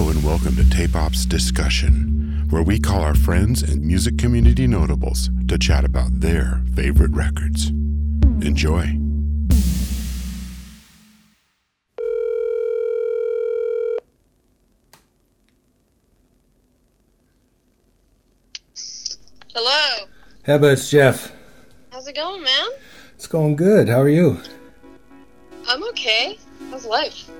Hello and welcome to Tape Ops Discussion, where we call our friends and music community notables to chat about their favorite records. Enjoy. Hello. Heba, it's Jeff. How's it going, man? It's going good. How are you? I'm okay. How's life?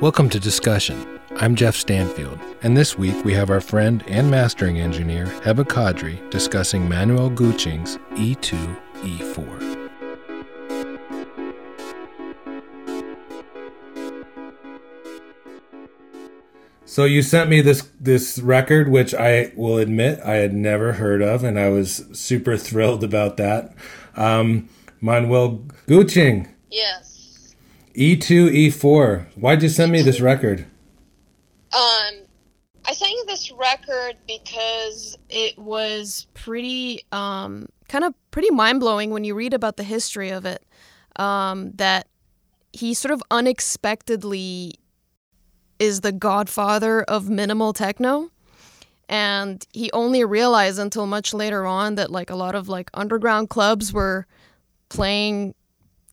Welcome to Discussion. I'm Jeff Stanfield, and this week we have our friend and mastering engineer Heba Kadri discussing Manuel Göttsching's E E2 E4. So you sent me this this record, which I will admit I had never heard of, and I was super thrilled about that. Um, Manuel Göttsching, Yes. E2, E4. Why'd you send me this record? Um, I sent you this record because it was pretty, um, kind of pretty mind blowing when you read about the history of it. Um, that he sort of unexpectedly is the godfather of minimal techno. And he only realized until much later on that like a lot of like underground clubs were playing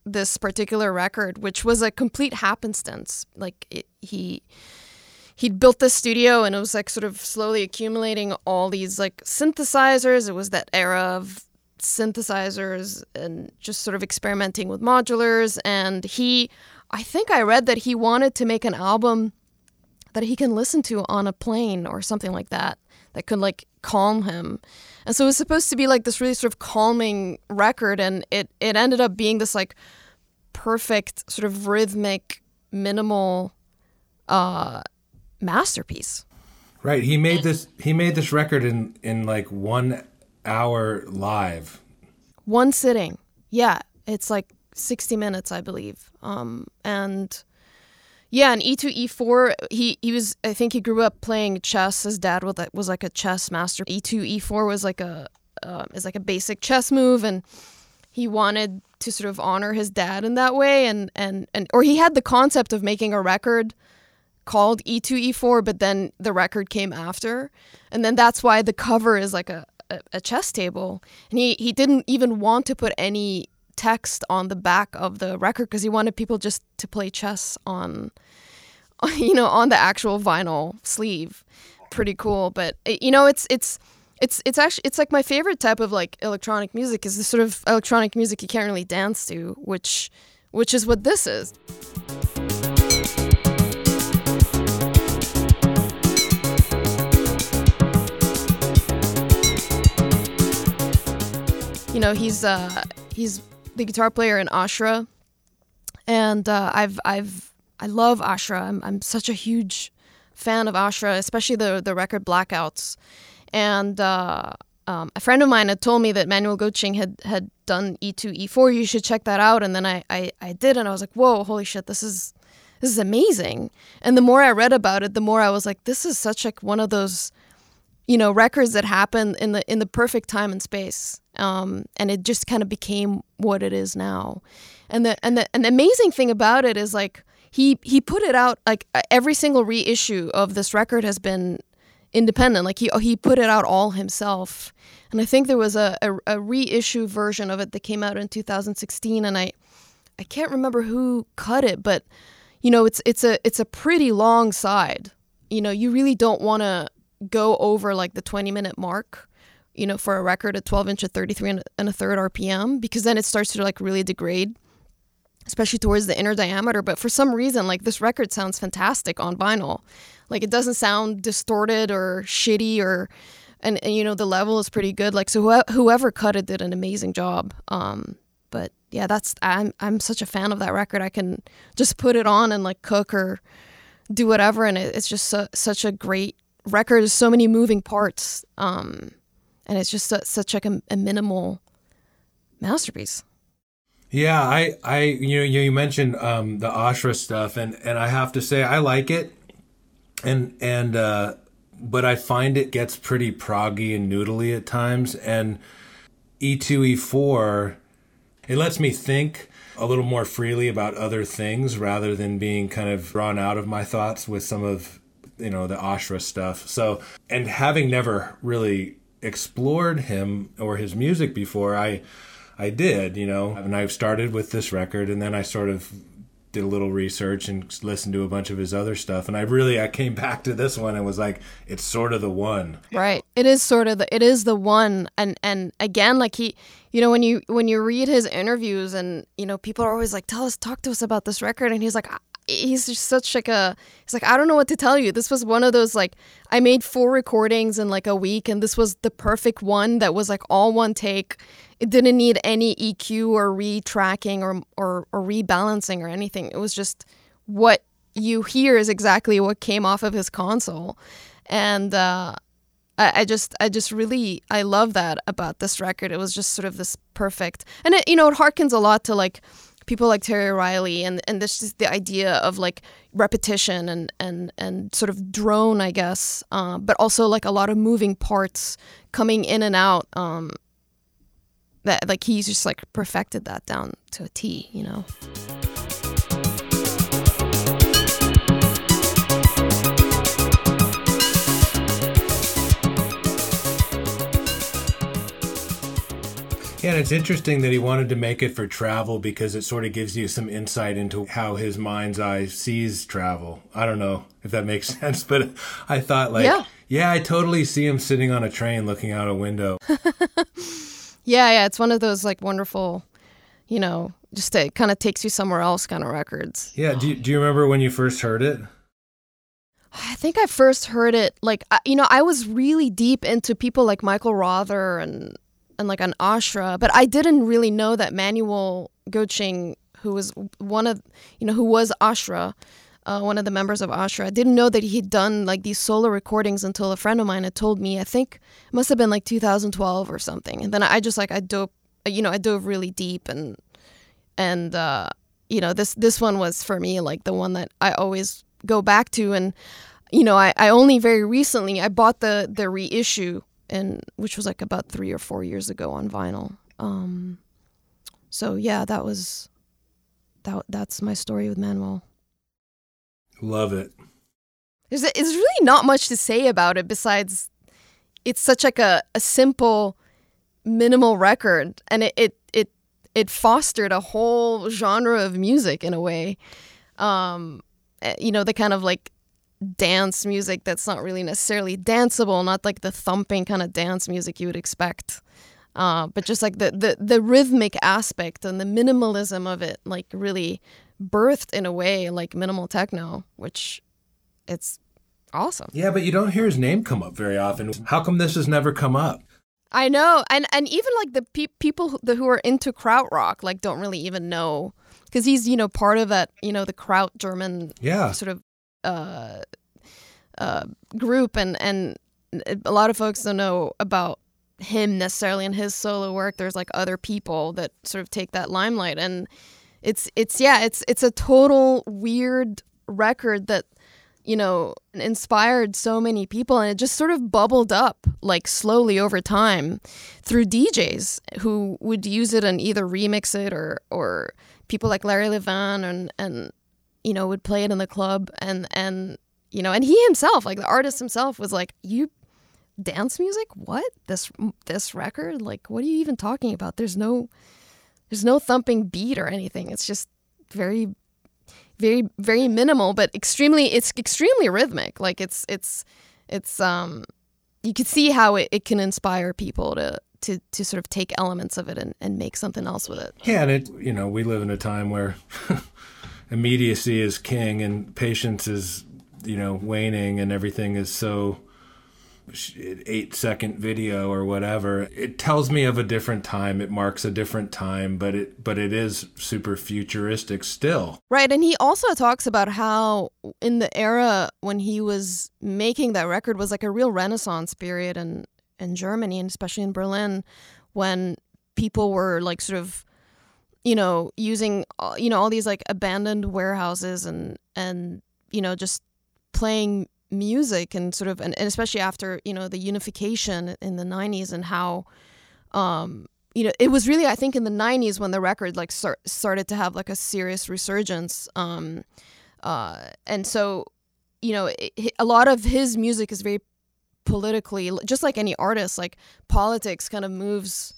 this particular record, which was a complete happenstance. Like it, he he'd built this studio and it was like sort of slowly accumulating all these like synthesizers. It was that era of synthesizers and just sort of experimenting with modulars. And he, I think I read that he wanted to make an album that he can listen to on a plane or something like that that could like calm him. And so it was supposed to be like this really sort of calming record and it it ended up being this like perfect sort of rhythmic minimal uh masterpiece. Right. He made this. He made this record in in like one hour live. One sitting. Yeah, it's like 60 minutes I believe. Um and yeah, and E E2 E4 he he was I think he grew up playing chess. His dad was was like a chess master. E E2 E4 was like a uh, is like a basic chess move and he wanted to sort of honor his dad in that way and and and or he had the concept of making a record called E E2 E4 but then the record came after and then that's why the cover is like a a, a chess table and he he didn't even want to put any text on the back of the record because he wanted people just to play chess on you know on the actual vinyl sleeve. Pretty cool but eh, you know it's it's it's it's actually it's like my favorite type of like electronic music is the sort of electronic music you can't really dance to which which is what this is. You know he's uh he's the guitar player in Ashra. And uh, I've I've I love Ashra. I'm I'm such a huge fan of Ashra especially the the record Blackouts. And uh, um, a friend of mine had told me that Manuel Göttsching had had done E2 E4 you should check that out. And then I, I I did and I was like whoa holy shit this is this is amazing. And the more I read about it the more I was like this is such like one of those you know records that happen in the in the perfect time and space um, and it just kind of became what it is now. And the and the and the amazing thing about it is like he he put it out like every single reissue of this record has been independent. Like he he put it out all himself. And i think there was a, a, a reissue version of it that came out in 2016 and i i can't remember who cut it but you know it's it's a it's a pretty long side. You know you really don't want to go over like the 20 minute mark you know for a record at 12 inch at 33 and, a third rpm because then it starts to like really degrade especially towards the inner diameter. But for some reason like this record sounds fantastic on vinyl. Like it doesn't sound distorted or shitty or and, and you know the level is pretty good. Like so wh- whoever cut it did an amazing job. Um but yeah that's i'm i'm such a fan of that record. I can just put it on and like cook or do whatever and it, it's just su- such a great record There's so many moving parts um and it's just su- such like a, a minimal masterpiece. Yeah, I, I, you know, you mentioned um, the Ashra stuff, and and I have to say I like it, and and uh, but I find it gets pretty proggy and noodly at times, and E two E four It lets me think a little more freely about other things rather than being kind of drawn out of my thoughts with some of you know the Ashra stuff. So, and having never really explored him or his music before, I I did, you know, and I've started with this record, and then I sort of did a little research and listened to a bunch of his other stuff. And i really i came back to this one and was like it's sort of the one. Right. It is sort of the it is the one. And and again like he you know when you when you read his interviews and you know people are always like tell us talk to us about this record. And he's like he's just such like a he's like i don't know what to tell you. This was one of those like i made four recordings in like a week and this was the perfect one that was like all one take. It didn't need any eq or retracking or or, or rebalancing or anything. It was just what you hear is exactly what came off of his console. And uh I, I just I just really I love that about this record. It was just sort of this perfect and it you know it harkens a lot to like people like Terry Riley and and this is the idea of like repetition and and and sort of drone, I guess, uh, but also like a lot of moving parts coming in and out. Um, that like he's just like perfected that down to a T, you know. Yeah, and it's interesting that he wanted to make it for travel because it sort of gives you some insight into how his mind's eye sees travel. I don't know if that makes sense, but I thought like, yeah, yeah I totally see him sitting on a train looking out a window. yeah, yeah, it's one of those like wonderful, you know, just it kind of takes you somewhere else kind of records. Yeah, do you, do you remember when you first heard it? I think I first heard it like you know I was really deep into people like Michael Rother and and like an ashra, but I didn't really know that Manuel Göttsching, who was one of, you know, who was ashra, uh, one of the members of ashra, I didn't know that he'd done like these solo recordings until a friend of mine had told me. I think must have been like 2012 or something, and then I just like I dove, you know, I dove really deep and and uh, you know this this one was for me like the one that I always go back to and you know I, I only very recently I bought the the reissue and which was like about three or four years ago on vinyl. Um, so yeah, that was that. That's my story with Manuel. Love it. There's there's really not much to say about it besides it's such like a, a simple, minimal record, and it, it it it fostered a whole genre of music in a way. Um, eh, you know, the kind of like dance music that's not really necessarily danceable, not like the thumping kind of dance music you would expect. Uh, but just like the, the the rhythmic aspect and the minimalism of it, like really birthed in a way like minimal techno, which it's awesome. Yeah, but you don't hear his name come up very often. How come this has never come up? I know, and and even like the pe- people who, the, who are into krautrock like don't really even know because he's you know part of that you know the kraut German yeah sort of uh, uh, group, and and a lot of folks don't know about him necessarily in his solo work. There's like other people that sort of take that limelight, and it's it's yeah, it's it's a total weird record that you know inspired so many people and it just sort of bubbled up like slowly over time through DJs who would use it and either remix it or or people like Larry Levan and and you know, would play it in the club and and you know, and he himself, like the artist himself was like, "You dance music? What? This this record? Like what are you even talking about? There's no there's no thumping beat or anything. It's just very very very minimal but extremely it's extremely rhythmic. Like it's it's it's um you can see how it, it can inspire people to to to sort of take elements of it and, and make something else with it. Yeah, and it you know, we live in a time where immediacy is king and patience is you know waning and everything is so eight second video or whatever. It tells me of a different time. It marks a different time but it but it is super futuristic still. Right and he also talks about how in the era when he was making that record was like a real renaissance period in in germany and especially in berlin when people were like sort of you know, using uh, you know all these like abandoned warehouses and and you know just playing music and sort of and, and especially after you know the unification in the 90s and how um you know, it was really I think in the '90s when the record like start, started to have like a serious resurgence. Um, uh, and so, you know, it, a lot of his music is very politically, just like any artist. Like politics kind of moves,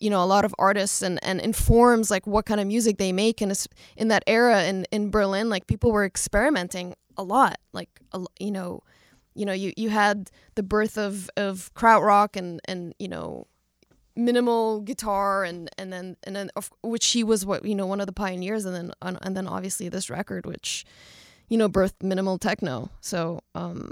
you know, a lot of artists and and informs like what kind of music they make. And in that era in in Berlin, like people were experimenting a lot. Like you know, you know, you you had the birth of of krautrock and and you know minimal guitar and and then and then of, which he was what you know one of the pioneers and then and then obviously this record which you know birthed minimal techno so um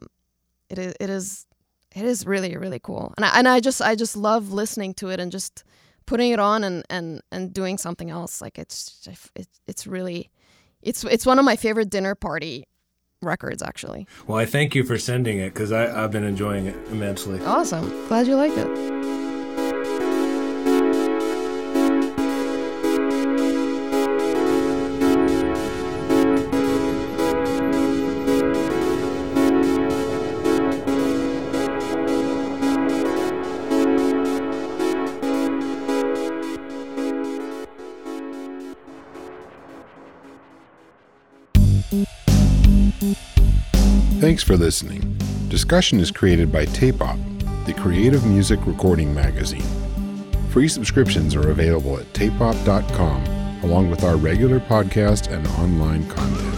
it is it is it is really really cool and I, and I just I just love listening to it and just putting it on and and and doing something else like it's it's it's really it's it's one of my favorite dinner party records actually. Well i thank you for sending it because i've been enjoying it immensely. Awesome. Glad you like it Thanks for listening. Discussion is created by Tape Op, the creative music recording magazine. Free subscriptions are available at tapeop.com, along with our regular podcast and online content.